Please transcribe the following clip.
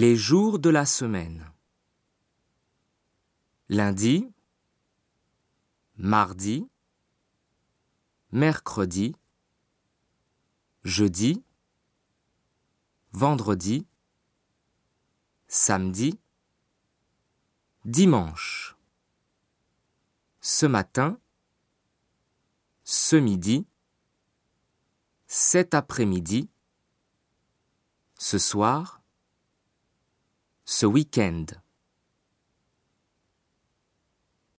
Les jours de la semaine. Lundi, mardi, mercredi, jeudi, vendredi, samedi, dimanche. Ce matin, ce midi, cet après-midi, ce soir, ce week-end.